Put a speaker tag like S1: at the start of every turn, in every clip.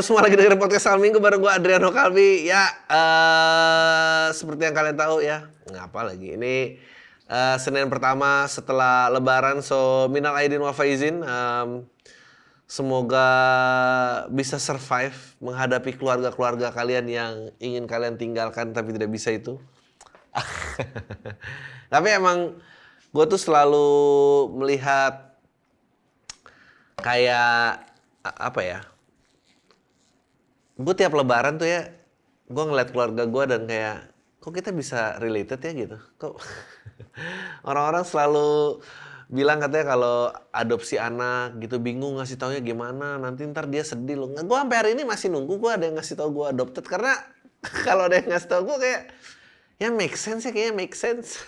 S1: semua lagi dengerin podcast Al Minggu bareng gue Adriano Kalbi. Ya, eh seperti yang kalian tahu ya, ngapa lagi ini eh, Senin pertama setelah Lebaran. So minal aidin wa faizin. Em, semoga bisa survive menghadapi keluarga-keluarga kalian yang ingin kalian tinggalkan tapi tidak bisa itu. tapi emang gue tuh selalu melihat kayak apa ya? Gue tiap lebaran tuh ya, gue ngeliat keluarga gue dan kayak, kok kita bisa related ya? gitu? Kok orang-orang selalu bilang katanya kalau adopsi anak gitu bingung ngasih taunya gimana nanti ntar dia sedih loh. Gue sampai hari ini masih nunggu gue ada yang ngasih tau gue adopted karena kalau ada yang ngasih tau gue kayak ya make sense ya kayaknya make sense.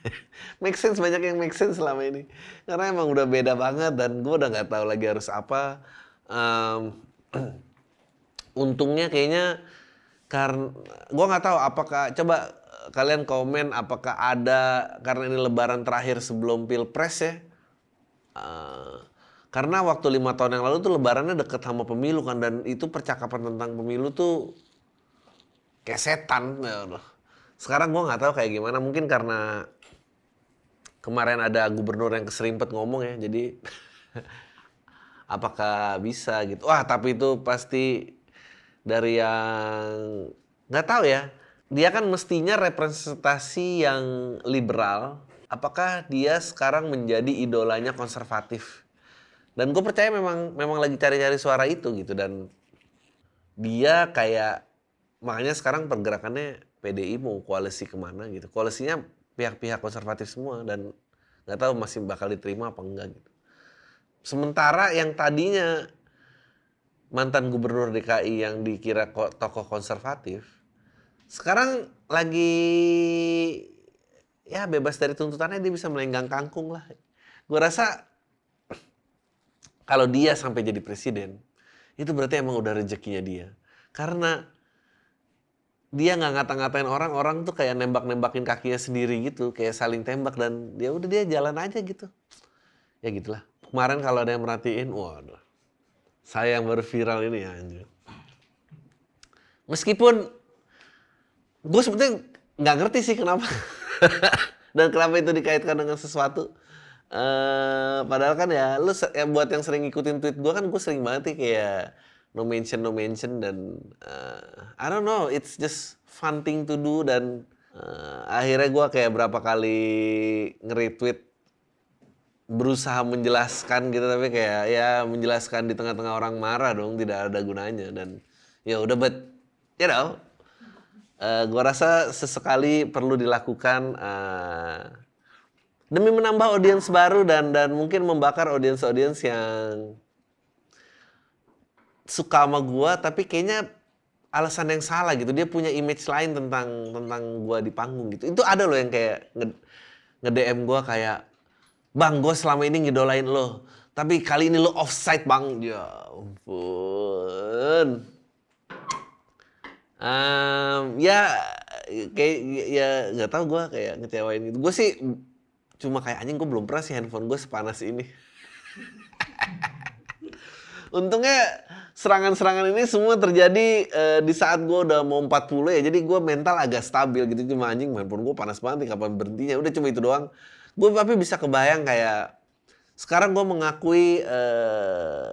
S1: Make sense banyak yang make sense selama ini. Karena emang udah beda banget dan gue udah nggak tahu lagi harus apa. Em, untungnya kayaknya karena gue nggak tahu apakah coba kalian komen apakah ada karena ini lebaran terakhir sebelum pilpres ya Eh, karena waktu lima tahun yang lalu tuh lebarannya deket sama pemilu kan dan itu percakapan tentang pemilu tuh kayak setan sekarang gue nggak tahu kayak gimana mungkin karena kemarin ada gubernur yang keserimpet ngomong ya jadi apakah bisa gitu. Wah tapi itu pasti dari yang nggak tahu ya. Dia kan mestinya representasi yang liberal. Apakah dia sekarang menjadi idolanya konservatif? Dan gue percaya memang memang lagi cari-cari suara itu gitu. Dan dia kayak makanya sekarang pergerakannya PDI mau koalisi ke mana gitu. Koalisinya pihak-pihak konservatif semua. Dan nggak tahu masih bakal diterima apa enggak gitu. Sementara yang tadinya mantan gubernur DKI yang dikira ko- tokoh konservatif sekarang lagi ya bebas dari tuntutannya dia bisa melenggang kangkung lah. Gue rasa kalau dia sampai jadi presiden itu berarti emang udah rezekinya dia. Karena dia nggak ngata-ngatain orang orang tuh kayak nembak-nembakin kakinya sendiri gitu kayak saling tembak dan dia udah dia jalan aja gitu. Ya gitulah. Kemarin kalau ada yang merhatiin waduh saya yang baru viral ini ya anjir. Meskipun gue sebetulnya nggak ngerti sih kenapa dan kenapa itu dikaitkan dengan sesuatu. Eh padahal kan ya lu ya buat yang sering ngikutin tweet gue kan gue sering banget nih kayak no mention no mention dan eh, I don't know it's just fun thing to do dan eh, akhirnya gue kayak berapa kali nge-retweet berusaha menjelaskan gitu tapi kayak ya menjelaskan di tengah-tengah orang marah dong tidak ada gunanya. Dan ya udah but you know eh, gua rasa sesekali perlu dilakukan eh, demi menambah audiens baru dan dan mungkin membakar audiens-audiens yang suka sama gua tapi kayaknya alasan yang salah gitu. Dia punya image lain tentang tentang gua di panggung gitu. Itu ada loh yang kayak nge, nge-DM gua kayak bang gue selama ini ngidolain lo. Tapi kali ini lo offside bang. Ya ampun. Em, ya kayak ya nggak tahu gue kayak ngecewain gitu. Gue sih cuma kayak anjing gue belum pernah sih handphone gue sepanas ini. Untungnya serangan-serangan ini semua terjadi eh, di saat gue udah mau 40 ya. Jadi gue mental agak stabil gitu. Cuma anjing handphone gue panas banget kapan berhentinya? Udah cuma itu doang gue tapi bisa kebayang kayak sekarang gue mengakui eh,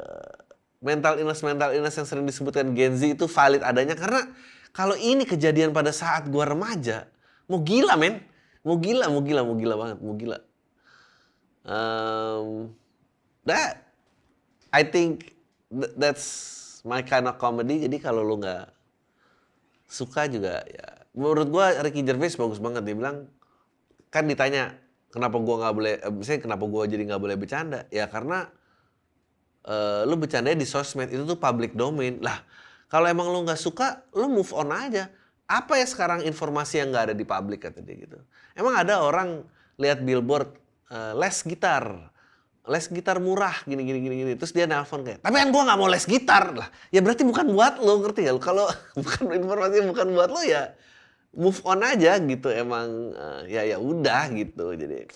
S1: mental illness mental illness yang sering disebutkan Gen Z itu valid adanya. Karena kalau ini kejadian pada saat gue remaja mau gila men. Mau gila mau gila mau gila banget mau gila. Um, that I think th- that's my kind of comedy. Jadi kalau lu nggak suka juga ya menurut gua Ricky Gervais bagus banget dia bilang kan ditanya kenapa gua nggak boleh eh, misalnya kenapa gua jadi nggak boleh bercanda? Ya karena eh, lu bercandanya di sosmed itu tuh public domain. Lah kalau emang lu nggak suka lu move on aja. Apa ya sekarang informasi yang nggak ada di publik kata dia gitu. Emang ada orang lihat billboard eh, les gitar. Les gitar murah gini gini gini gini. Terus dia nelpon kayak tapi kan gua nggak mau les gitar. Lah ya berarti bukan buat lo ngerti lo kalau bukan informasi bukan buat lo ya move on aja gitu emang eh, ya ya udah gitu jadi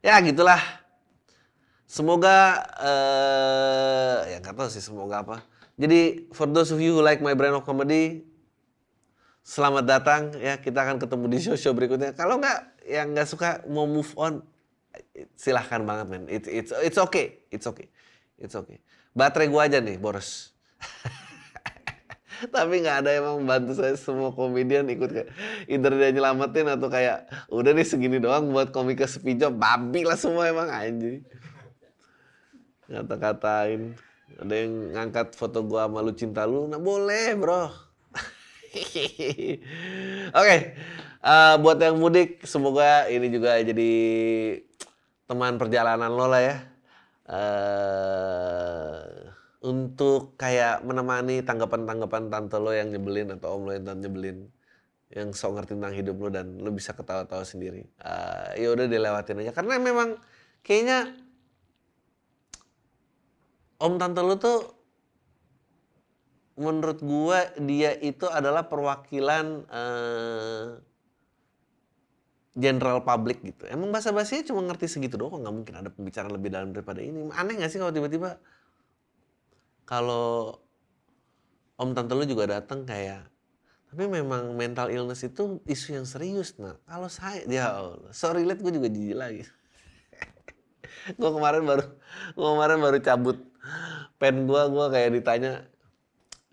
S1: ya gitulah semoga eh ya tahu sih semoga apa Jadi for those of you who like my brand of comedy, selamat datang ya kita akan ketemu di show-show berikutnya. Kalau nggak yang nggak suka mau move on, silahkan banget men. It's it's it's okay, it's okay, it's okay. Baterai gua aja nih boros. Tapi nggak ada yang membantu saya semua komedian ikut kayak either dia nyelamatin atau kayak udah nih segini doang buat komika sepijo babi lah semua emang anjing. Kata-katain. Ada yang ngangkat foto gua sama lu cinta lu, nah boleh bro. Oke, okay. uh, buat yang mudik, semoga ini juga jadi teman perjalanan lo lah ya. Uh, untuk kayak menemani tanggapan-tanggapan tante lo yang nyebelin atau om lo yang nyebelin yang sok ngerti tentang hidup lo dan lo bisa ketawa-tawa sendiri. Uh, ya udah dilewatin aja karena memang kayaknya om tante lu tuh menurut gua dia itu adalah perwakilan uh, general public gitu. Emang bahasa bahasanya cuma ngerti segitu doang, nggak mungkin ada pembicaraan lebih dalam daripada ini. Aneh nggak sih kalau tiba-tiba kalau om tante lu juga datang kayak tapi memang mental illness itu isu yang serius nah kalau saya ya Allah sorry relate gue juga jijik lagi. Gue kemarin baru gue kemarin baru cabut pen gue gue kayak ditanya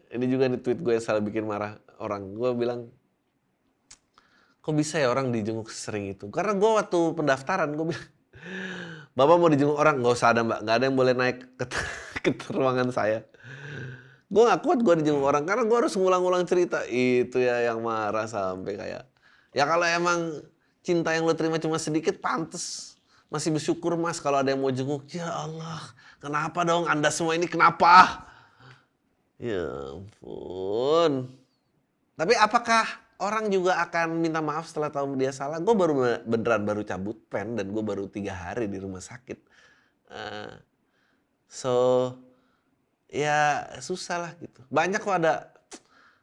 S1: ini juga di tweet gue yang salah bikin marah orang. Gue bilang kok bisa ya orang dijenguk sering itu? Karena gue waktu pendaftaran gue bilang bapak mau dijenguk orang nggak usah ada mbak nggak ada yang boleh naik ke, ke ruangan saya gue gak kuat gue dijenguk orang karena gue harus ngulang-ngulang cerita itu ya yang marah sampai kayak ya kalau emang cinta yang lo terima cuma sedikit pantes masih bersyukur mas kalau ada yang mau jenguk. Ya Allah, kenapa dong Anda semua ini kenapa? Ya ampun. Tapi apakah orang juga akan minta maaf setelah tahu dia salah? Gue baru beneran baru cabut pen dan gue baru tiga hari di rumah sakit. Uh, so ya susah lah gitu. Banyak kok ada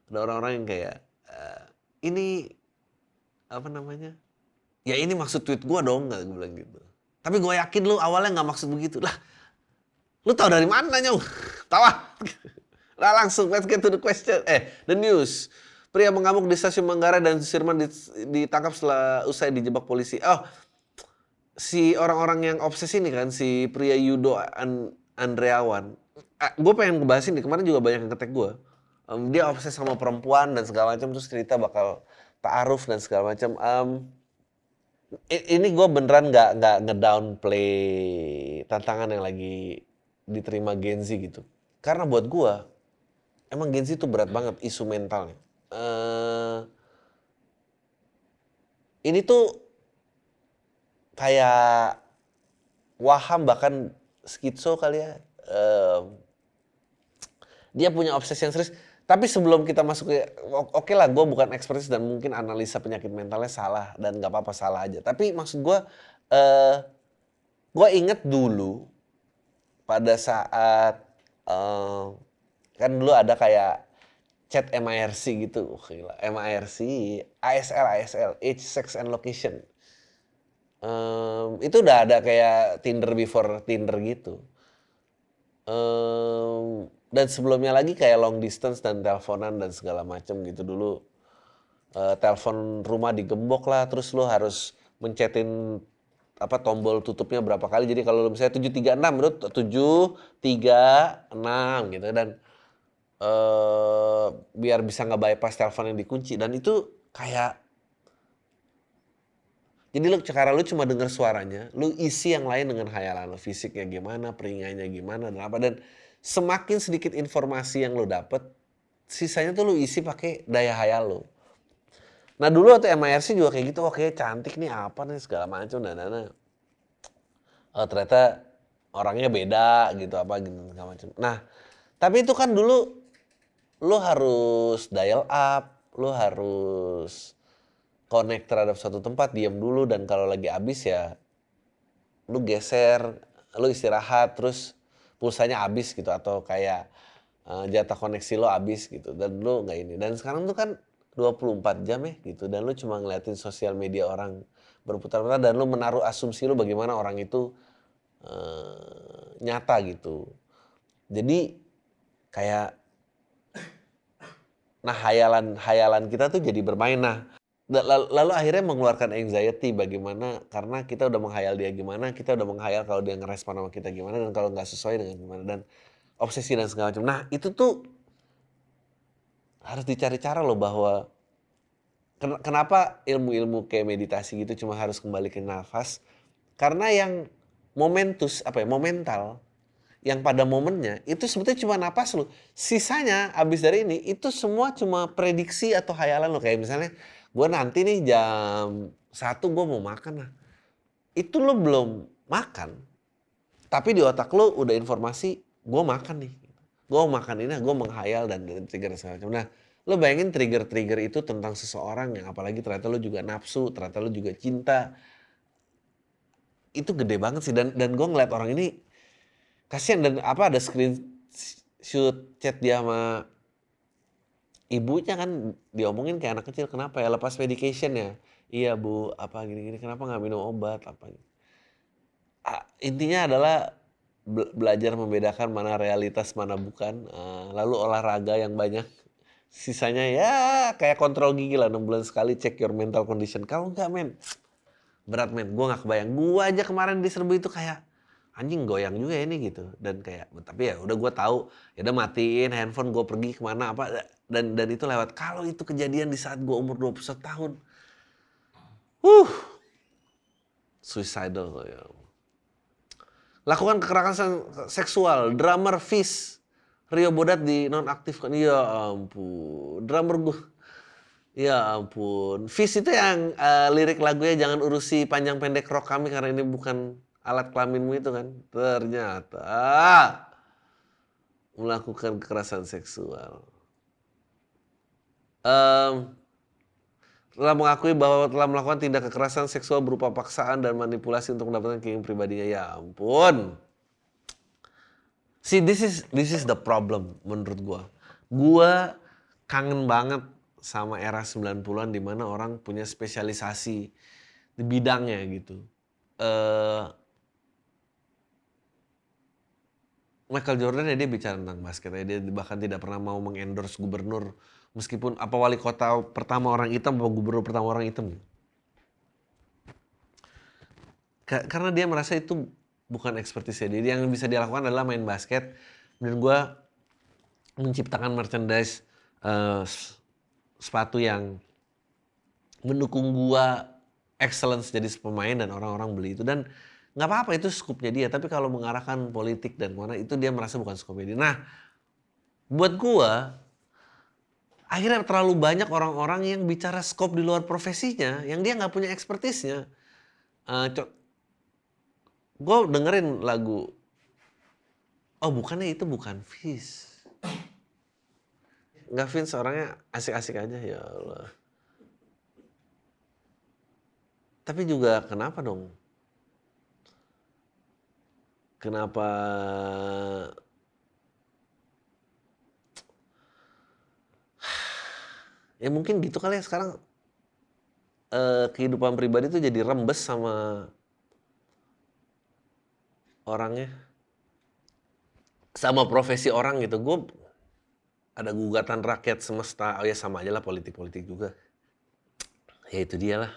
S1: ada orang-orang yang kayak uh, ini apa namanya? Ya ini maksud tweet gue dong nggak gue bilang gitu. Tapi gue yakin lu awalnya nggak maksud begitu lah. Lu tahu dari mana nyong? Tawa. Nah langsung let's get to the question. Eh, the news. Pria mengamuk di stasiun Manggarai dan Sudirman ditangkap setelah usai dijebak polisi. Oh, si orang-orang yang obses ini kan, si pria Yudo An Andreawan. Eh, gue pengen ngebahas ini, kemarin juga banyak yang ngetek gue. Um, dia obses sama perempuan dan segala macam, terus cerita bakal ta'aruf dan segala macam. Um, ini gue beneran nggak nggak ngedownplay tantangan yang lagi diterima Gen Z gitu. Karena buat gue emang Gen Z itu berat banget isu mentalnya. Uh, ini tuh kayak waham bahkan skitso kali ya. Uh, dia punya obsesi yang serius tapi sebelum kita masuk ke, oke okay lah gue bukan ekspertis dan mungkin analisa penyakit mentalnya salah dan gak apa-apa salah aja. Tapi maksud gue, uh, gue inget dulu pada saat uh, kan dulu ada kayak chat MIRC gitu, oh, gila. MIRC, ASL, ASL, Age, Sex, and Location. Um, itu udah ada kayak Tinder before Tinder gitu. Um, dan sebelumnya lagi kayak long distance dan teleponan dan segala macam gitu dulu uh, telepon rumah digembok lah terus lu harus mencetin apa tombol tutupnya berapa kali jadi kalau misalnya 736 menurut 736 gitu dan uh, biar bisa nggak bypass telepon yang dikunci dan itu kayak jadi lu cara lu cuma dengar suaranya, lu isi yang lain dengan khayalan lu, fisiknya gimana, peringannya gimana dan apa dan semakin sedikit informasi yang lo dapet, sisanya tuh lo isi pakai daya hayal lo. Nah dulu waktu MIRC juga kayak gitu, oke cantik nih apa nih segala macam dan dan oh, ternyata orangnya beda gitu apa gitu segala macam. Nah tapi itu kan dulu lo harus dial up, lo harus connect terhadap suatu tempat, diam dulu dan kalau lagi habis ya lu geser, lu istirahat terus pulsanya habis gitu atau kayak uh, jatah koneksi lo habis gitu dan lo nggak ini. Dan sekarang tuh kan 24 jam ya gitu dan lo cuma ngeliatin sosial media orang berputar-putar dan lo menaruh asumsi lo bagaimana orang itu uh, nyata gitu. Jadi kayak Nah, hayalan-hayalan kita tuh jadi bermain. Nah, lalu, akhirnya mengeluarkan anxiety bagaimana karena kita udah menghayal dia gimana, kita udah menghayal kalau dia ngerespon sama kita gimana dan kalau nggak sesuai dengan gimana dan obsesi dan segala macam. Nah, itu tuh harus dicari cara loh bahwa kenapa ilmu-ilmu kayak meditasi gitu cuma harus kembali ke nafas karena yang momentus apa ya momental yang pada momennya itu sebetulnya cuma napas lo sisanya abis dari ini itu semua cuma prediksi atau hayalan lo kayak misalnya gue nanti nih jam satu gue mau makan lah. Itu lo belum makan tapi di otak lo udah informasi gue makan nih. Gue makan ini gue menghayal dan trigger segala macam. Nah lo bayangin trigger-trigger itu tentang seseorang yang apalagi ternyata lo juga nafsu, ternyata lo juga cinta. Itu gede banget sih. Dan dan gue ngeliat orang ini kasihan dan apa ada screen shoot chat dia sama ibunya kan diomongin kayak anak kecil kenapa ya lepas medication ya? Iya bu apa gini-gini kenapa nggak minum obat apa intinya adalah belajar membedakan mana realitas mana bukan. Lalu olahraga yang banyak. Sisanya ya kayak kontrol gigi lah 6 bulan sekali cek your mental condition. Kalau enggak men berat men. Gue nggak kebayang. Gue aja kemarin di serbu itu kayak anjing goyang juga ini gitu dan kayak tapi ya udah gue tahu ya udah matiin handphone gue pergi ke mana apa dan dan itu lewat kalau itu kejadian di saat gue umur 21 tahun uh suicidal ya lakukan kekerasan seksual drummer Fish Rio Bodat di nonaktifkan. Ya ampun, drummer gue. Ya ampun. Fish itu yang uh, lirik lagunya jangan urusi panjang pendek rok kami karena ini bukan alat kelaminmu itu kan. Ternyata melakukan kekerasan seksual. Um, telah mengakui bahwa telah melakukan tindak kekerasan seksual berupa paksaan dan manipulasi untuk mendapatkan keinginan pribadinya. Ya ampun. See, this is this is the problem menurut gua. Gua kangen banget sama era 90-an di mana orang punya spesialisasi di bidangnya gitu. Uh, Michael Jordan ya dia bicara tentang basket ya dia bahkan tidak pernah mau mengendorse gubernur meskipun apa wali kota pertama orang hitam apa gubernur pertama orang hitam. Karena dia merasa itu bukan ekspertisnya dia. Yang bisa dilakukan adalah main basket. Dan gue menciptakan merchandise uh, sepatu yang mendukung gue excellence jadi pemain dan orang-orang beli itu dan nggak apa-apa itu skupnya dia tapi kalau mengarahkan politik dan mana itu dia merasa bukan skupnya dia. Nah buat gue akhirnya terlalu banyak orang-orang yang bicara skop di luar profesinya yang dia nggak punya ekspertisnya. Uh, gue dengerin lagu oh bukannya itu bukan Fis nggak Vince orangnya asik-asik aja ya Allah tapi juga kenapa dong kenapa ya mungkin gitu kali ya sekarang eh, kehidupan pribadi tuh jadi rembes sama orangnya. Sama profesi orang gitu. Gue ada gugatan rakyat semesta. Oh ya sama aja lah politik-politik juga. Ya itu dia lah.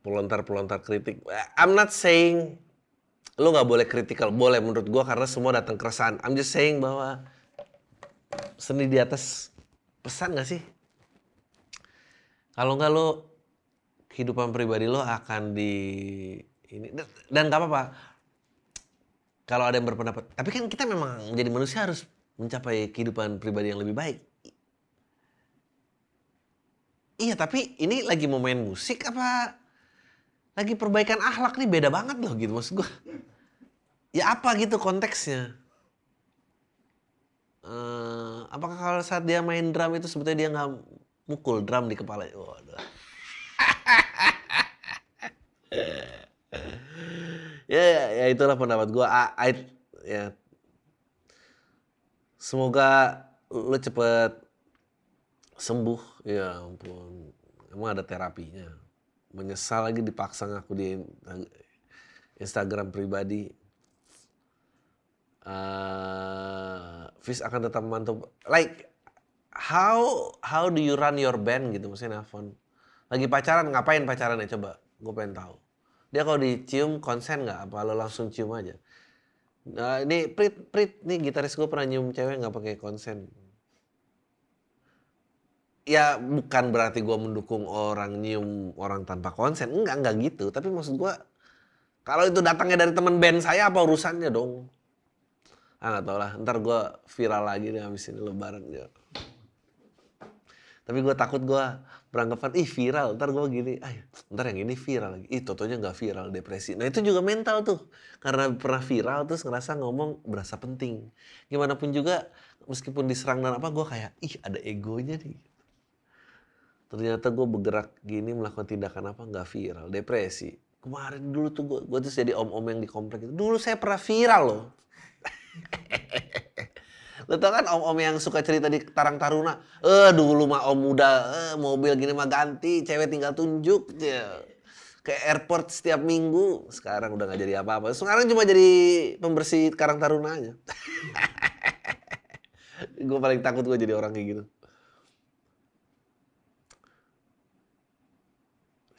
S1: Pelontar-pelontar kritik. I'm not saying lo nggak boleh kritikal boleh menurut gue karena semua datang keresahan. I'm just saying bahwa seni di atas pesan gak sih? Kalau nggak lo kehidupan pribadi lo akan di ini. Dan nggak apa-apa. Kalau ada yang berpendapat, tapi kan kita memang menjadi manusia harus mencapai kehidupan pribadi yang lebih baik. Iya, tapi ini lagi mau main musik apa lagi perbaikan akhlak nih? Beda banget loh gitu maksud gue. Ya apa gitu konteksnya? Uh, apakah kalau saat dia main drum itu sebetulnya dia nggak mukul drum di kepala? Waduh. ya, ya, ya itulah pendapat gue. I, ya semoga lu cepet sembuh. Ya ampun, emang ada terapinya. Menyesal lagi dipaksa ngaku di Instagram pribadi. Uh, Fis akan tetap memantau. Like, how how do you run your band gitu maksudnya nelfon. Lagi pacaran ngapain pacaran ya coba? Gue pengen tahu. Dia kalau dicium konsen nggak? Apa lo langsung cium aja? Nah, ini Prit, Prit, nih gitaris gue pernah nyium cewek nggak pakai konsen. Ya bukan berarti gue mendukung orang nyium orang tanpa konsen, enggak enggak gitu. Tapi maksud gue kalau itu datangnya dari teman band saya apa urusannya dong? Ah nggak tau lah, ntar gue viral lagi nih habis ini lebaran ya. Tapi gue takut gue beranggapan, ih viral, ntar gue gini, ah ntar yang ini viral lagi. Ih totonya nggak viral, depresi. Nah itu juga mental tuh. Karena pernah viral terus ngerasa ngomong berasa penting. Gimana pun juga, meskipun diserang dan apa, gue kayak, ih ada egonya nih. Ternyata gue bergerak gini melakukan tindakan apa nggak viral, depresi. Kemarin dulu tuh gue, gue tuh jadi om-om yang di komplek itu. Dulu saya pernah viral loh. Lo tau kan om-om yang suka cerita di Tarang Taruna, eh dulu mah om muda, eh, mobil gini mah ganti, cewek tinggal tunjuk. Ya. Kayak airport setiap minggu, sekarang udah gak jadi apa-apa. Sekarang cuma jadi pembersih Karang Taruna aja. gue paling takut gue jadi orang kayak gitu.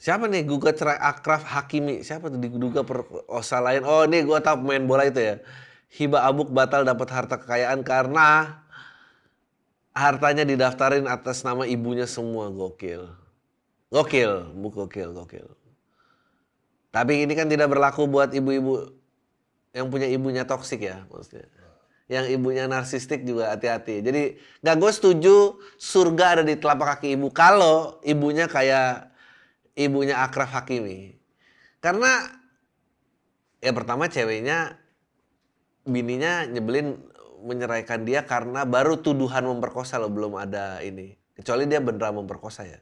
S1: Siapa nih gugat cerai Akraf Hakimi? Siapa tuh diduga perosa lain? Oh ini gue tau pemain bola itu ya. Hiba Abuk batal dapat harta kekayaan karena hartanya didaftarin atas nama ibunya semua gokil. Gokil, bu gokil, gokil. Tapi ini kan tidak berlaku buat ibu-ibu yang punya ibunya toksik ya maksudnya. Yang ibunya narsistik juga hati-hati. Jadi gak gue setuju surga ada di telapak kaki ibu kalau ibunya kayak ibunya Akraf Hakimi. Karena ya pertama ceweknya bininya nyebelin menyeraikan dia karena baru tuduhan memperkosa loh belum ada ini. Kecuali dia beneran memperkosa ya.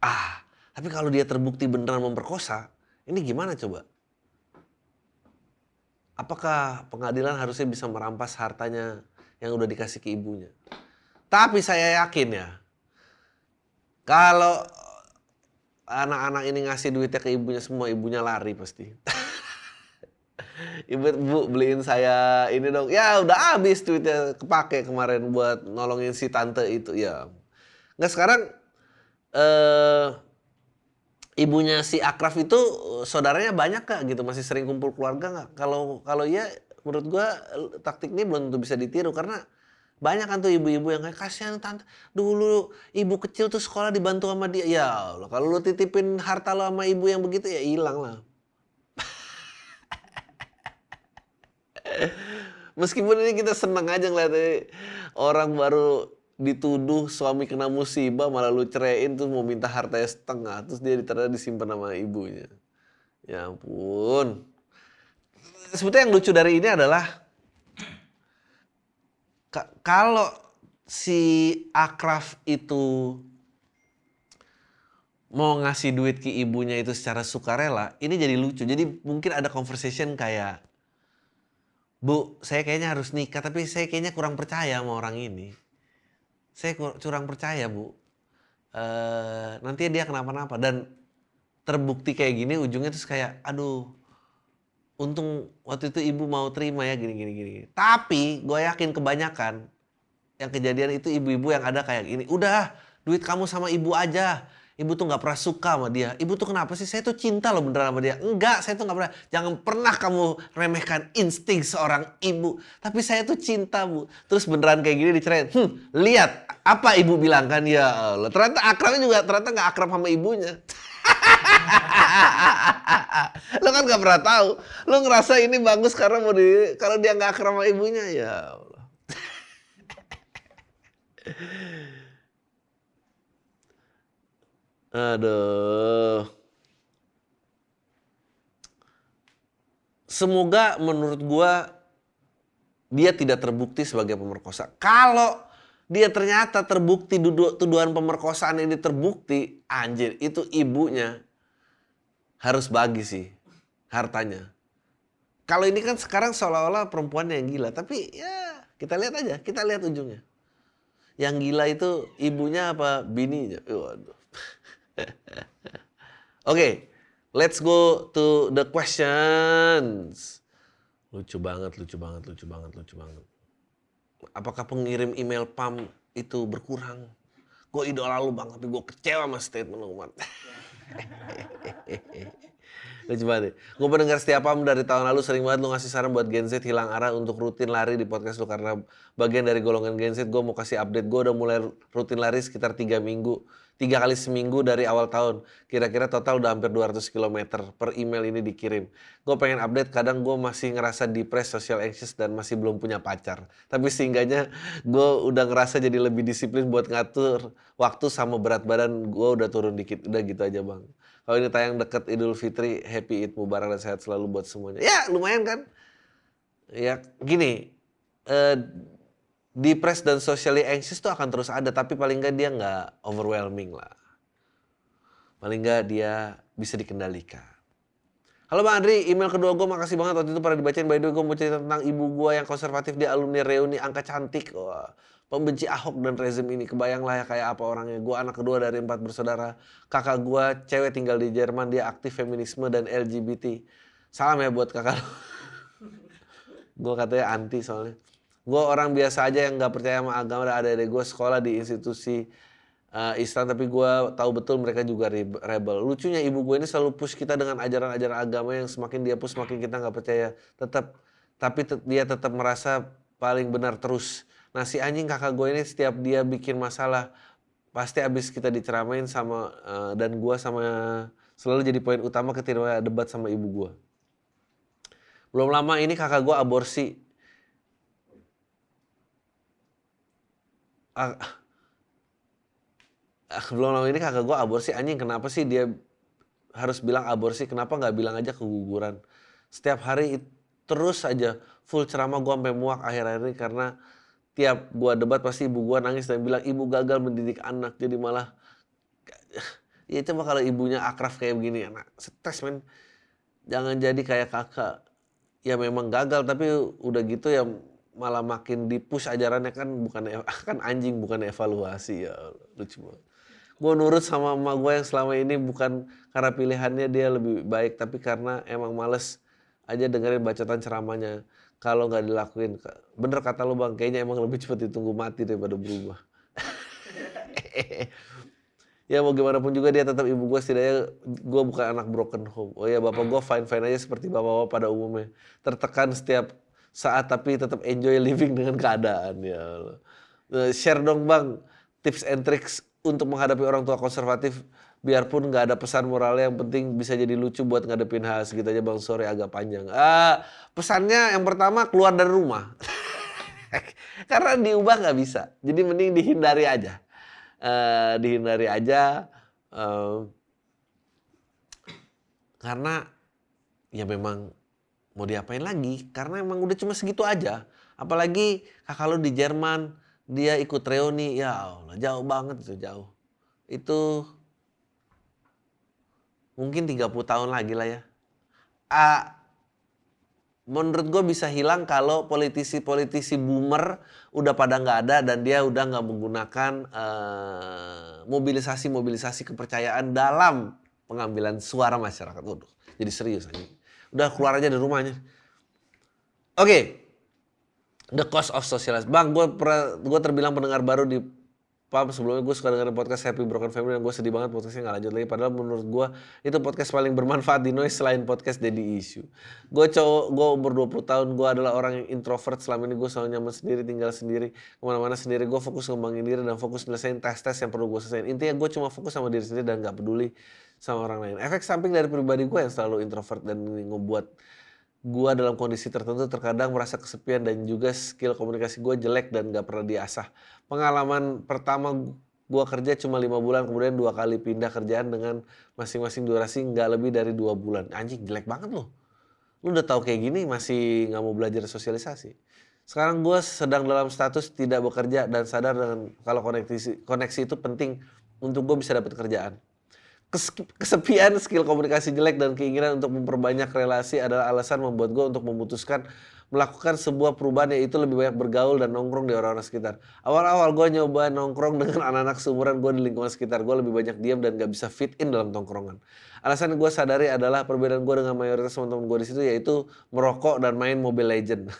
S1: Ah tapi kalau dia terbukti beneran memperkosa ini gimana coba? Apakah pengadilan harusnya bisa merampas hartanya yang udah dikasih ke ibunya? Tapi saya yakin ya kalau anak-anak ini ngasih duitnya ke ibunya semua ibunya lari pasti Ibu, bu beliin saya ini dong. Ya udah habis duitnya kepake kemarin buat nolongin si tante itu. Ya. Nggak sekarang eh ibunya si Akraf itu saudaranya banyak kak gitu masih sering kumpul keluarga nggak? Kalau kalau iya menurut gua taktik ini belum tentu bisa ditiru karena banyak kan tuh ibu-ibu yang kayak kasihan tante dulu ibu kecil tuh sekolah dibantu sama dia ya kalau lu titipin harta lo sama ibu yang begitu ya hilang lah Meskipun ini kita senang aja ngeliatnya orang baru dituduh suami kena musibah malah lu ceraiin tuh mau minta hartanya setengah terus dia ternyata disimpan sama ibunya. Ya ampun. Sebetulnya yang lucu dari ini adalah kalau si Akraf itu mau ngasih duit ke ibunya itu secara sukarela, ini jadi lucu. Jadi mungkin ada conversation kayak Bu, saya kayaknya harus nikah, tapi saya kayaknya kurang percaya sama orang ini. Saya kurang percaya, Bu. E, nanti dia kenapa-napa. Dan terbukti kayak gini, ujungnya terus kayak, aduh, untung waktu itu ibu mau terima ya gini-gini. gini. Tapi gue yakin kebanyakan yang kejadian itu ibu-ibu yang ada kayak gini. Udah, duit kamu sama ibu aja Ibu tuh nggak pernah suka sama dia. Ibu tuh kenapa sih? Saya tuh cinta loh beneran sama dia. Enggak, saya tuh nggak pernah. Jangan pernah kamu remehkan insting seorang ibu. Tapi saya tuh cinta bu. Terus beneran kayak gini dicerain. Hmm, lihat apa ibu bilang kan ya Allah. Ternyata akrabnya juga ternyata nggak akrab sama ibunya. lo kan nggak pernah tahu. Lo ngerasa ini bagus karena mau di kalau dia nggak akrab sama ibunya ya Allah. Aduh. Semoga menurut gua dia tidak terbukti sebagai pemerkosa. Kalau dia ternyata terbukti tuduhan pemerkosaan ini terbukti, anjir, itu ibunya harus bagi sih hartanya. Kalau ini kan sekarang seolah-olah perempuan yang gila, tapi ya kita lihat aja, kita lihat ujungnya. Yang gila itu ibunya apa bininya? Waduh. Oke, okay, let's go to the questions. Lucu banget, lucu banget, lucu banget, lucu banget. Apakah pengirim email PAM itu berkurang. Gue idola lu bang, tapi gue kecewa sama statement lu. Lucu banget ya. Gue pendengar setiap am dari tahun lalu sering banget lu ngasih saran buat Gen Z hilang arah untuk rutin lari di podcast lu karena bagian dari golongan Gen Z gue mau kasih update gue udah mulai rutin lari sekitar 3 minggu tiga kali seminggu dari awal tahun. Kira-kira total udah hampir 200 km per email ini dikirim. Gue pengen update, kadang gue masih ngerasa depressed, social anxious, dan masih belum punya pacar. Tapi sehingganya gue udah ngerasa jadi lebih disiplin buat ngatur waktu sama berat badan gue udah turun dikit. Udah gitu aja bang. Kalau ini tayang deket Idul Fitri, happy Eid Mubarak dan sehat selalu buat semuanya. Ya lumayan kan? Ya gini, uh, depressed dan socially anxious itu akan terus ada tapi paling nggak dia nggak overwhelming lah. Paling nggak dia bisa dikendalikan. Halo Bang Andri, email kedua gue makasih banget. Waktu itu pernah dibacain. By the way gue mau cerita tentang ibu gue yang konservatif. Di alumni reuni angka cantik. Wah, pembenci Ahok dan rezim ini kebayang lah ya kayak apa orangnya gue anak kedua dari empat bersaudara kakak gue cewek tinggal di Jerman dia aktif feminisme dan LGBT salam ya buat kakak gue katanya anti soalnya gue orang biasa aja yang nggak percaya sama agama dan ada gue sekolah di institusi uh, Islam tapi gue tahu betul mereka juga rebel. Lucunya ibu gue ini selalu push kita dengan ajaran-ajaran agama yang semakin dia push semakin kita nggak percaya. Tetap tapi te dia tetap merasa paling benar terus. Nah si anjing kakak gue ini setiap dia bikin masalah pasti abis kita diceramain sama uh, dan gue sama selalu jadi poin utama ketika debat sama ibu gue. Belum lama ini kakak gue aborsi. Ah, ah, belum lama ini kakak gue aborsi. Anjing kenapa sih dia harus bilang aborsi? Kenapa nggak bilang aja keguguran? Setiap hari terus aja full ceramah gue sampai muak akhir-akhir ini karena tiap gue debat pasti ibu gue nangis dan bilang ibu gagal mendidik anak jadi malah ya coba kalau ibunya akraf kayak begini anak stres men. Jangan jadi kayak kakak. Ya memang gagal tapi udah gitu ya malah makin dipush ajarannya kan bukan e, kan anjing bukan evaluasi ya lucu banget. Gue nurut sama emak gue yang selama ini bukan karena pilihannya dia lebih baik tapi karena emang males aja dengerin bacaan ceramahnya kalau nggak dilakuin bener kata lo bang kayaknya emang lebih cepat ditunggu mati daripada berubah. Ya mau gimana pun juga dia tetap ibu gue setidaknya gue bukan anak broken home. Oh ya bapak gue fine fine aja seperti bapak-bapak pada umumnya. Tertekan setiap saat tapi tetap enjoy living dengan keadaan ya Allah. Eh, share dong bang tips and tricks untuk menghadapi orang tua konservatif biarpun nggak ada pesan moralnya yang penting bisa jadi lucu buat ngadepin hal segitu aja bang sore agak panjang. Ah pesannya yang pertama keluar dari rumah. Karena diubah nggak bisa. Jadi mending dihindari aja. Uh, dihindari aja uh, karena ya memang mau diapain lagi. Karena emang udah cuma segitu aja. Apalagi lo di Jerman dia ikut reuni. Ya Allah jauh banget itu jauh. Itu mungkin 30 tahun lagi lah ya A, menurut gue bisa hilang kalau politisi-politisi boomer udah pada nggak ada dan dia udah nggak menggunakan mobilisasi mobilisasi-mobilisasi kepercayaan dalam pengambilan suara masyarakat. Waduh, jadi serius aja. Udah keluar aja dari rumahnya. Oke. Okay. The cost of socializing. Bang, gue gue terbilang pendengar baru di Pam sebelumnya gue suka dengerin podcast Happy Broken Family dan gue sedih banget podcastnya gak lanjut lagi. Padahal menurut gue itu podcast paling bermanfaat di noise selain podcast Daddy Issue gue cowok gue umur 20 tahun gue adalah orang yang introvert. Selama ini gue selalu nyaman sendiri tinggal sendiri ke mana-mana sendiri. Gue fokus ngembangin diri dan fokus nyelesain tes-tes yang perlu gue selesaiin. Intinya gue cuma fokus sama diri sendiri dan gak peduli sama orang lain. Efek samping dari pribadi gue yang selalu introvert dan ngebuat gue dalam kondisi tertentu terkadang merasa kesepian dan juga skill komunikasi gue jelek dan gak pernah diasah. Pengalaman pertama gue kerja cuma lima bulan kemudian dua kali pindah kerjaan dengan masing-masing durasi nggak lebih dari dua bulan. Anjing jelek banget loh. Lu udah tahu kayak gini masih nggak mau belajar sosialisasi. Sekarang gue sedang dalam status tidak bekerja dan sadar dengan kalau koneksi koneksi itu penting untuk gue bisa dapat kerjaan kesepian, skill komunikasi jelek dan keinginan untuk memperbanyak relasi adalah alasan membuat gue untuk memutuskan melakukan sebuah perubahan yaitu lebih banyak bergaul dan nongkrong di orang-orang sekitar. Awal-awal gue nyoba nongkrong dengan anak-anak seumuran gue di lingkungan sekitar. Gue lebih banyak diam dan gak bisa fit in dalam tongkrongan. Alasan gue sadari adalah perbedaan gue dengan mayoritas teman-teman gue di situ yaitu merokok dan main Mobile Legend.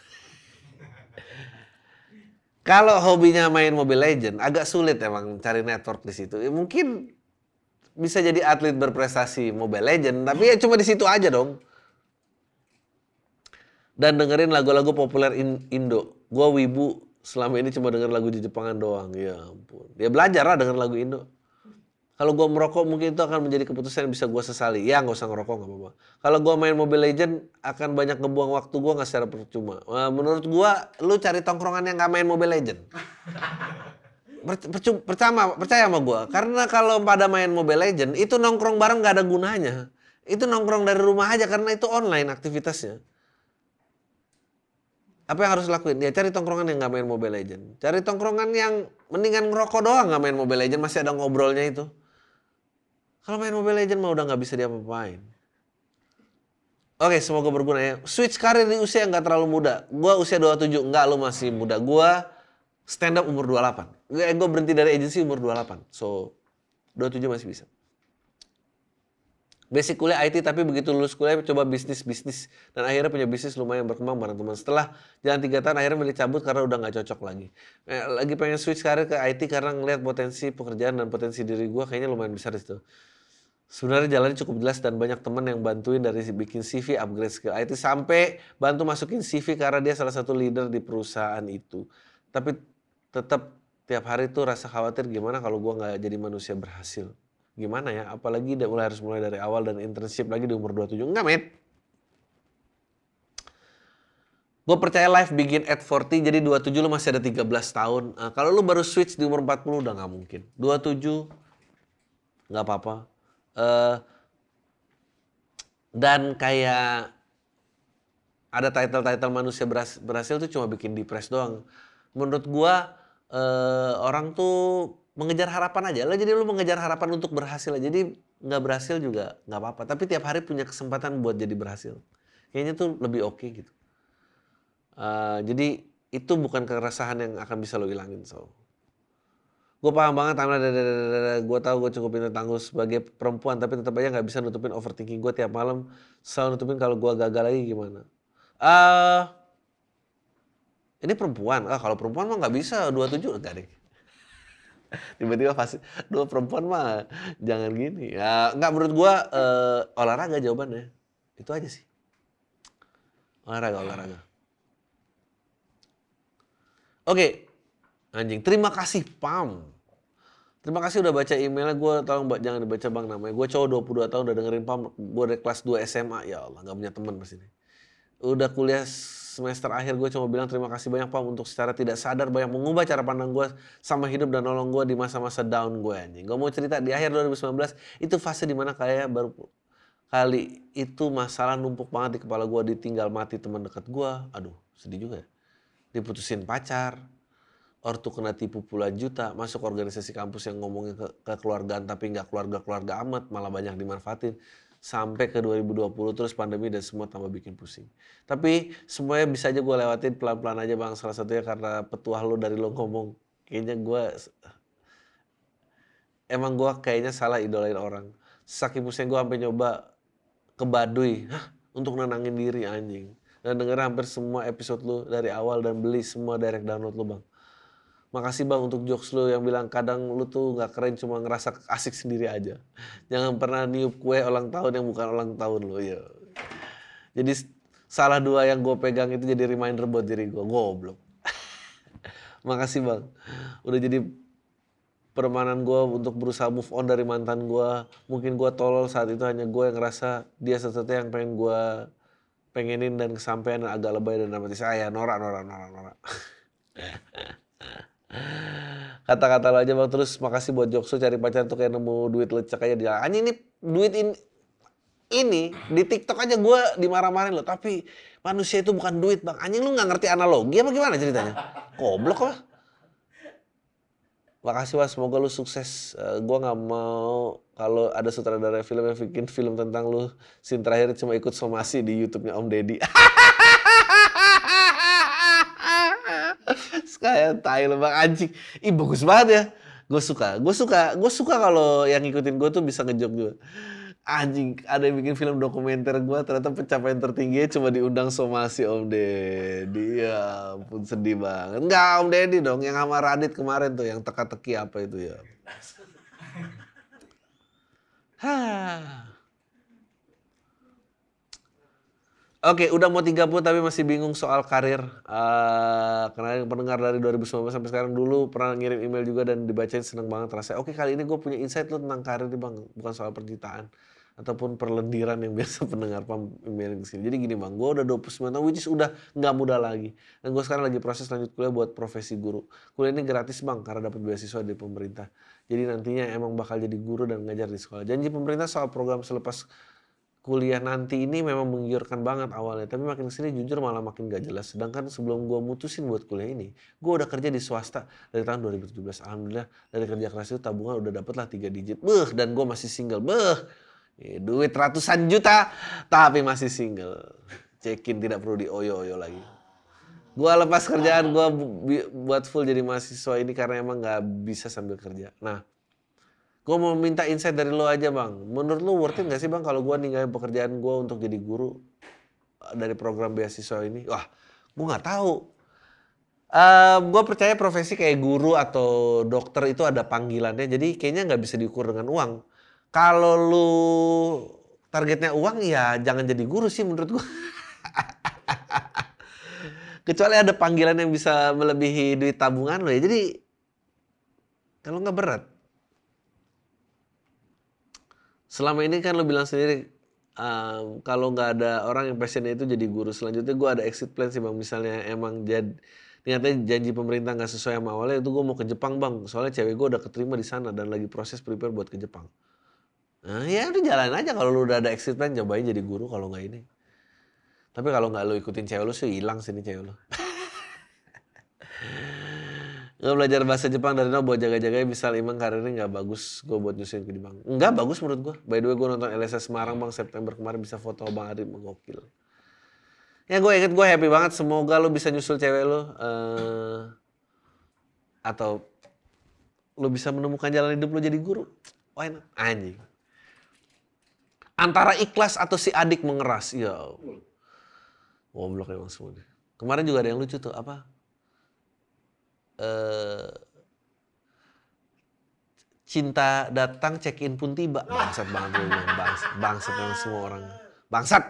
S1: kalau hobinya main Mobile Legend agak sulit emang cari network di situ. Ya, mungkin bisa jadi atlet berprestasi Mobile Legend, tapi ya cuma di situ aja dong. Dan dengerin lagu-lagu populer in Indo. Gua wibu selama ini cuma denger lagu di Jepangan doang. Ya ampun. Ya belajar lah denger lagu Indo. Kalau gue merokok mungkin itu akan menjadi keputusan yang bisa gue sesali. Ya nggak usah ngerokok nggak apa-apa. Kalau gue main Mobile Legend akan banyak ngebuang waktu gue nggak secara percuma. Nah, menurut gue, lu cari tongkrongan yang nggak main Mobile Legend. Percuma, percaya, sama gue. Karena kalau pada main Mobile Legend itu nongkrong bareng nggak ada gunanya. Itu nongkrong dari rumah aja karena itu online aktivitasnya. Apa yang harus lakuin? Ya cari tongkrongan yang nggak main Mobile Legend. Cari tongkrongan yang mendingan ngerokok doang nggak main Mobile Legend masih ada ngobrolnya itu. Kalau main Mobile Legend mah udah nggak bisa diapa-apain. Oke, semoga berguna ya. Switch karir di usia yang nggak terlalu muda. Gua usia 27, enggak lu masih muda. Gua stand up umur 28. Gue, gue berhenti dari agensi umur 28. So, 27 masih bisa. Basic kuliah IT tapi begitu lulus kuliah coba bisnis-bisnis. Dan akhirnya punya bisnis lumayan berkembang bareng teman. Setelah jalan 3 tahun akhirnya milih cabut karena udah nggak cocok lagi. Eh, lagi pengen switch karir ke IT karena ngeliat potensi pekerjaan dan potensi diri gue kayaknya lumayan besar di situ. Sebenarnya jalannya cukup jelas dan banyak teman yang bantuin dari bikin CV, upgrade skill IT sampai bantu masukin CV karena dia salah satu leader di perusahaan itu. Tapi tetap tiap hari tuh rasa khawatir gimana kalau gue nggak jadi manusia berhasil. Gimana ya? Apalagi udah mulai harus mulai dari awal dan internship lagi di umur 27. Enggak, met. Gue percaya life begin at 40, jadi 27 lu masih ada 13 tahun. Nah, kalau lu baru switch di umur 40 udah nggak mungkin. 27 nggak apa-apa uh, dan kayak ada title-title manusia berhasil, berhasil tuh cuma bikin depres doang. Menurut gua uh, orang tuh mengejar harapan aja. Lah jadi lu mengejar harapan untuk berhasil. Jadi nggak berhasil juga nggak apa-apa. Tapi tiap hari punya kesempatan buat jadi berhasil. Kayaknya tuh lebih oke okay gitu. Uh, jadi itu bukan keresahan yang akan bisa lo hilangin so gue paham banget karena gue tahu gue cukup pintar tangguh sebagai perempuan tapi tetap aja nggak bisa nutupin overthinking gue tiap malam selalu nutupin kalau gue gagal lagi gimana uh, ini perempuan ah kalau perempuan mah nggak bisa dua tujuh deh tiba-tiba pasti dua perempuan mah jangan gini ya nggak menurut gue uh, olahraga jawabannya itu aja sih olahraga olahraga oke. Anjing, terima kasih Pam. Terima kasih udah baca emailnya. Gue tolong jangan dibaca bang namanya. Gue cowok 22 tahun udah dengerin Pam. Gue dari kelas 2 SMA. Ya Allah, gak punya teman pas ini. Udah kuliah semester akhir gue cuma bilang terima kasih banyak Pam untuk secara tidak sadar banyak mengubah cara pandang gue sama hidup dan nolong gue di masa-masa down gue anjing. Gue mau cerita di akhir 2019 itu fase di mana kayak baru kali itu masalah numpuk banget di kepala gue ditinggal mati teman dekat gue. Aduh sedih juga ya. Diputusin pacar, ortu kena tipu puluhan juta, masuk organisasi kampus yang ngomongin ke, kekeluargaan tapi nggak keluarga-keluarga amat, malah banyak dimanfaatin. Sampai ke 2020 terus pandemi dan semua tambah bikin pusing. Tapi semuanya bisa aja gue lewatin pelan-pelan aja bang. Salah satunya karena petuah lo dari lo ngomong. Kayaknya gue, emang gue kayaknya salah idolain orang. Saking pusing gue sampai nyoba ke Baduy, Hah, untuk nenangin diri anjing. Dan denger hampir semua episode lu dari awal dan beli semua direct download lu bang Makasih bang untuk jokes lu yang bilang kadang lu tuh nggak keren cuma ngerasa asik sendiri aja. Jangan pernah niup kue ulang tahun yang bukan ulang tahun lu ya. Jadi salah dua yang gue pegang itu jadi reminder buat diri gue. Goblok. Makasih bang. Udah jadi permanen gue untuk berusaha move on dari mantan gue. Mungkin gue tolol saat itu hanya gue yang ngerasa dia sesuatu yang pengen gue pengenin dan kesampaian agak lebay dan dramatis. saya norak, norak, norak, norak. Kata-kata lo aja bang terus makasih buat Jokso cari pacar tuh kayak nemu duit lecek aja dia. Anjing ini duit ini ini di TikTok aja gue dimarah-marahin lo tapi manusia itu bukan duit bang. Anjing lu nggak ngerti analogi apa gimana ceritanya? Goblok lah. Makasih was, semoga lu sukses. Uh, gue nggak mau kalau ada sutradara film yang bikin film tentang lu, scene terakhir cuma ikut somasi di YouTube-nya Om Deddy. Kayak tai lo bang anjing. Ih bagus banget ya. Gue suka. Gue suka. Gue suka kalau yang ngikutin gue tuh bisa ngejok juga. anjing ada yang bikin film dokumenter gue ternyata pencapaian tertingginya cuma diundang somasi Om Deddy ya ampun sedih banget enggak Om Deddy dong yang sama Radit kemarin tuh yang teka-teki apa itu ya Hah. Oke, udah mau 30 tapi masih bingung soal karir. Uh, karena yang pendengar dari 2019 sampai sekarang dulu pernah ngirim email juga dan dibacain seneng banget rasanya. Oke, kali ini gue punya insight lo tentang karir nih bang, bukan soal percintaan ataupun perlendiran yang biasa pendengar pam email sini. Jadi gini bang, gue udah 29 tahun, which is udah nggak muda lagi. Dan gue sekarang lagi proses lanjut kuliah buat profesi guru. Kuliah ini gratis bang, karena dapat beasiswa dari pemerintah. Jadi nantinya emang bakal jadi guru dan ngajar di sekolah. Janji pemerintah soal program selepas kuliah nanti ini memang menggiurkan banget awalnya. Tapi makin ke sini jujur malah makin gak jelas. Sedangkan sebelum gue mutusin buat kuliah ini gue udah kerja di swasta dari tahun 2017 alhamdulillah dari kerja keras itu tabungan udah dapet lah tiga digit. Beh dan gue masih single. Beh ya, duit ratusan juta tapi masih single. Cekin tidak perlu dioyo-oyo lagi. Gue lepas kerjaan gue buat full jadi mahasiswa ini karena emang gak bisa sambil kerja. Nah Gue mau minta insight dari lo aja bang. Menurut lo worth it gak sih bang kalau gue ninggalin pekerjaan gue untuk jadi guru eh, dari program beasiswa ini? Wah, gue nggak tahu. Uh, gue percaya profesi kayak guru atau dokter itu ada panggilannya. Jadi kayaknya nggak bisa diukur dengan uang. Kalau lu targetnya uang ya jangan jadi guru sih menurut gue. Kecuali ada panggilan yang bisa melebihi duit tabungan lo ya. Jadi kalau nggak berat selama ini kan lo bilang sendiri um, kalau nggak ada orang yang passionnya itu jadi guru selanjutnya gue ada exit plan sih bang. Misalnya emang jad ternyata janji pemerintah nggak sesuai sama awalnya itu gue mau ke Jepang bang. Soalnya cewek gue udah keterima di sana dan lagi proses prepare buat ke Jepang. Nah ya udah jalan aja. Kalau lu udah ada exit plan cobain jadi guru. Kalau nggak ini tapi kalau nggak lu ikutin cewek lu sih hilang sini cewek lu Gue belajar bahasa Jepang dari nol buat jaga-jaga misal emang karirnya nggak bagus gue buat nyusuin ke Jepang. Nggak bagus menurut gue. By the way gue nonton LSS Semarang bang September kemarin bisa foto bang Arif menggokil. Ya gue inget gue happy banget. Semoga lo bisa nyusul cewek lo. Uh, atau lo bisa menemukan jalan hidup lo jadi guru. Why not? Anjing. Antara ikhlas atau si adik mengeras. Ya Goblok emang semua deh. Kemarin juga ada yang lucu tuh. Apa? Eh, cinta datang check in pun tiba. Bangsat banget gue bilang bangsat bangsat yang semua orang. Bangsat!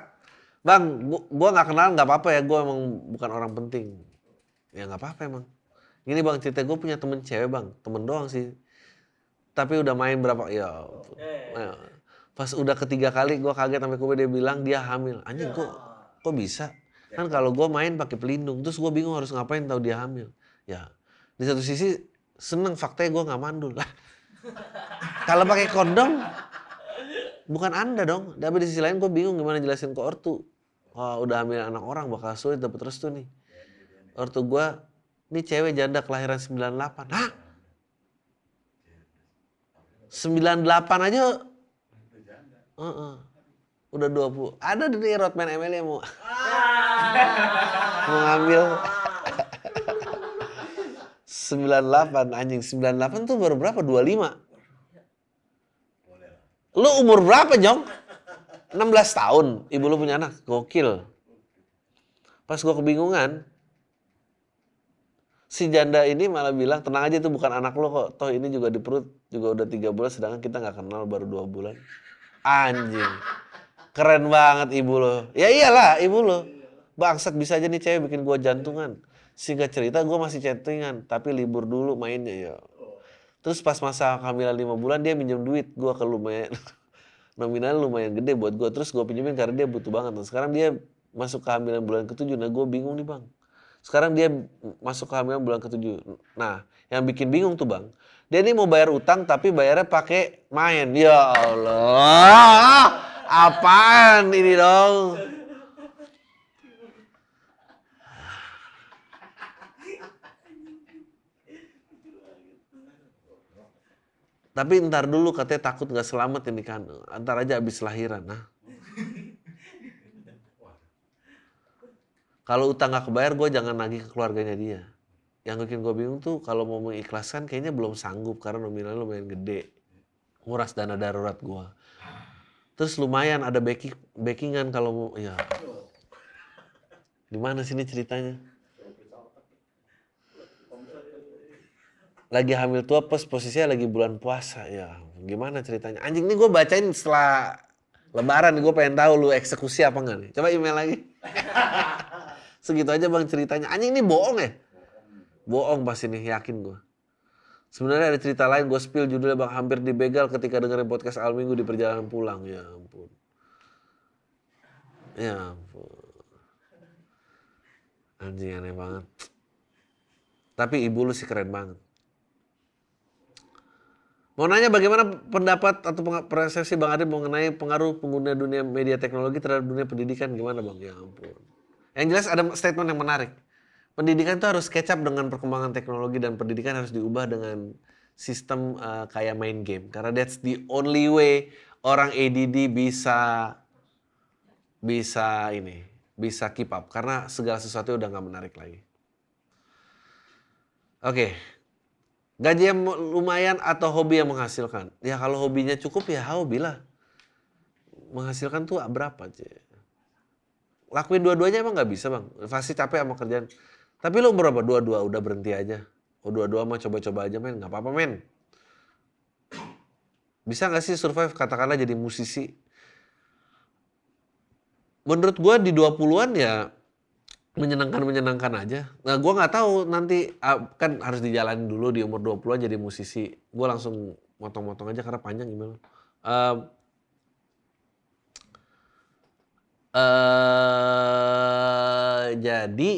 S1: Bang gua nggak kenal nggak apa-apa ya gue emang bukan orang penting. Ya nggak apa-apa emang. Ini bang cerita gue punya temen cewek bang. Temen doang sih. Tapi udah main berapa ya, ya. pas udah ketiga kali gue kaget sampai gue dia bilang dia hamil. Anjing kok kok bisa? Kan kalau gue main pakai pelindung terus gue bingung harus ngapain tahu dia hamil. Ya di satu sisi seneng faktanya gue nggak mandul lah. Kalau pakai kondom bukan anda dong. Tapi di sisi lain gue bingung gimana jelasin ke ortu. Oh, udah hamil anak orang bakal sulit dapet restu nih. Ortu gue ini cewek janda kelahiran 98 hah? 98 aja? Uh -uh. udah 20 ada nih Rodman ML yang mau mau ngambil 98 anjing. 98 tuh baru berapa? 25 lu umur berapa Jong? 16 tahun. Ibu lu punya anak? Gokil. Pas gua kebingungan si janda ini malah bilang tenang aja itu bukan anak lo kok. Toh ini juga di perut juga udah tiga bulan sedangkan kita nggak kenal baru dua bulan. Anjing. Keren banget ibu lo ya iyalah ibu lo bangsat bisa aja nih cewek bikin gua jantungan Singkat cerita gue masih chattingan, tapi libur dulu mainnya ya. Terus pas masa kehamilan lima bulan dia minjem duit gue ke lumayan nominal lumayan gede buat gue. Terus gue pinjemin karena dia butuh banget. Nah, sekarang dia masuk kehamilan bulan ketujuh. Nah gue bingung nih bang. Sekarang dia masuk kehamilan bulan ketujuh. Nah yang bikin bingung tuh bang. Dia ini mau bayar utang tapi bayarnya pakai main. Ya Allah. Apaan ini dong? Tapi ntar dulu katanya takut nggak selamat ini kan. Ntar aja abis lahiran. Nah. Kalau utang nggak kebayar, gue jangan nagih ke keluarganya dia. Yang bikin gue bingung tuh kalau mau mengikhlaskan kayaknya belum sanggup karena nominalnya lumayan gede. Nguras dana darurat gue. Terus lumayan ada backing, backingan kalau mau, ya. Di mana sini ceritanya? Lagi hamil tua pas posisinya lagi bulan puasa ya. Gimana ceritanya? Anjing ini gue bacain setelah lebaran gue pengen tahu lu eksekusi apa enggak nih. Coba email lagi. Segitu aja bang ceritanya. Anjing ini bohong ya? Bohong pasti nih yakin gue. Sebenarnya ada cerita lain, gue spill judulnya bang hampir dibegal ketika dengerin podcast Al Minggu di perjalanan pulang. Ya ampun. Ya ampun. Anjing aneh banget. Tapi ibu lu sih keren banget. Mau nanya bagaimana pendapat atau persepsi Bang Ade mengenai pengaruh pengguna dunia media teknologi terhadap dunia pendidikan gimana Bang? Ya ampun. Yang jelas ada statement yang menarik pendidikan itu harus catch dengan perkembangan teknologi dan pendidikan harus diubah dengan sistem uh, kayak main game karena that's the only way orang ADD bisa bisa ini bisa keep up karena segala sesuatu udah nggak menarik lagi. Oke. Gaji yang lumayan atau hobi yang menghasilkan? Ya kalau hobinya cukup ya hobi lah. Menghasilkan tuh berapa sih? Lakuin dua-duanya emang nggak bisa bang. Pasti capek sama kerjaan. Tapi lu berapa? Dua-dua udah berhenti aja. Oh dua-dua mah coba-coba aja men, nggak apa-apa men. Bisa nggak sih survive katakanlah jadi musisi? Menurut gua di 20-an ya menyenangkan-menyenangkan aja. Nah gua nggak tahu nanti ah, kan harus dijalani dulu di umur 20-an jadi musisi. Gua langsung motong-motong aja karena panjang email. Uh, uh, jadi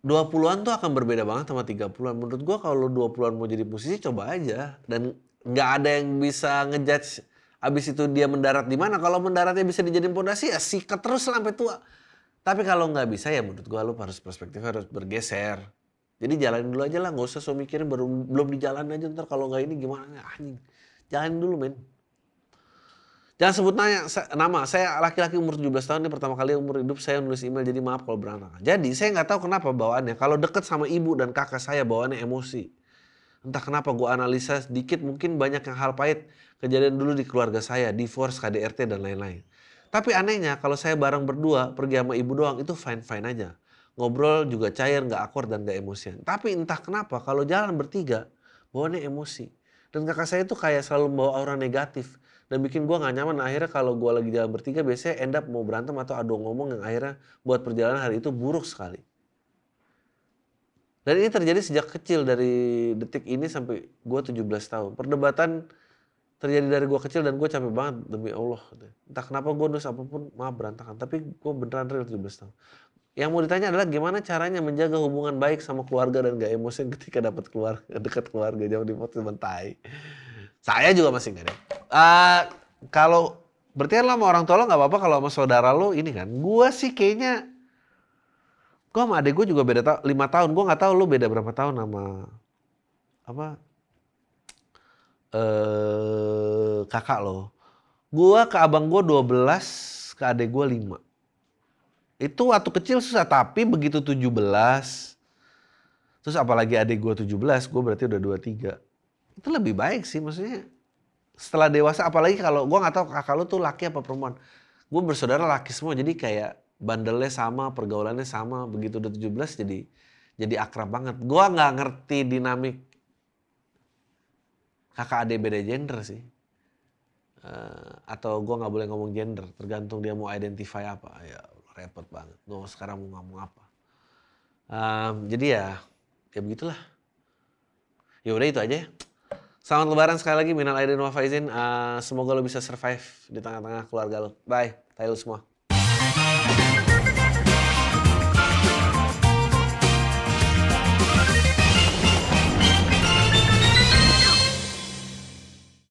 S1: 20-an tuh akan berbeda banget sama 30-an. Menurut gua kalau 20-an mau jadi musisi coba aja dan nggak ada yang bisa ngejudge abis itu dia mendarat di mana. Kalau mendaratnya bisa dijadiin pondasi ya sikat terus sampai tua. Tapi kalau nggak bisa ya menurut gua lu harus perspektif harus bergeser. Jadi jalanin dulu aja lah, nggak usah so mikirin baru belum di jalan aja ntar kalau nggak ini gimana anjing. Jalanin dulu men. Jangan sebut nanya, nama. Saya laki-laki umur 17 tahun ini pertama kali umur hidup saya nulis email jadi maaf kalau berantakan. Jadi saya nggak tahu kenapa bawaannya. Kalau deket sama ibu dan kakak saya bawaannya emosi. Entah kenapa gue analisa sedikit mungkin banyak yang hal pahit kejadian dulu di keluarga saya, divorce, KDRT dan lain-lain. Tapi anehnya kalau saya bareng berdua pergi sama ibu doang itu fine-fine aja. Ngobrol juga cair, nggak akur dan nggak emosian. Tapi entah kenapa kalau jalan bertiga bawaannya emosi. Dan kakak saya itu kayak selalu bawa aura negatif dan bikin gue nggak nyaman. Akhirnya kalau gue lagi jalan bertiga biasanya end up mau berantem atau adu ngomong yang akhirnya buat perjalanan hari itu buruk sekali. Dan ini terjadi sejak kecil dari detik ini sampai gue 17 tahun. Perdebatan terjadi dari gue kecil dan gue capek banget demi Allah. Entah kenapa gue nulis apa pun maaf berantakan. Tapi gue beneran real 17 tahun. Yang mau ditanya adalah gimana caranya menjaga hubungan baik sama keluarga dan gak emosi ketika dapat keluar dekat keluarga jauh di foto mentai. Saya juga masih nggak ada. Uh, kalau berarti kan lo sama orang tua lo nggak apa-apa kalau sama saudara lo ini kan. Gua sih kayaknya gua sama adek gue juga beda ta lima tahun. Gua nggak tahu lo beda berapa tahun sama apa eh kakak lo. Gua ke abang gua 12, ke adek gua 5. Itu waktu kecil susah, tapi begitu 17 Terus apalagi adik gue 17, gue berarti udah 23 itu lebih baik sih maksudnya. Setelah dewasa apalagi kalau gue nggak tahu kakak lu tuh laki apa perempuan. Gue bersaudara laki semua jadi kayak bandelnya sama pergaulannya sama. Begitu udah 17 jadi jadi akrab banget. Gue nggak ngerti dinamik kakak adik beda gender sih uh, atau gue nggak boleh ngomong gender tergantung dia mau identify apa ya repot banget gue sekarang mau ngomong apa um, jadi ya ya begitulah ya udah itu aja ya. Selamat lebaran sekali lagi minal aidin wa faizin. Uh, semoga lo bisa survive di tengah-tengah keluarga lo. Bye. Tayo semua.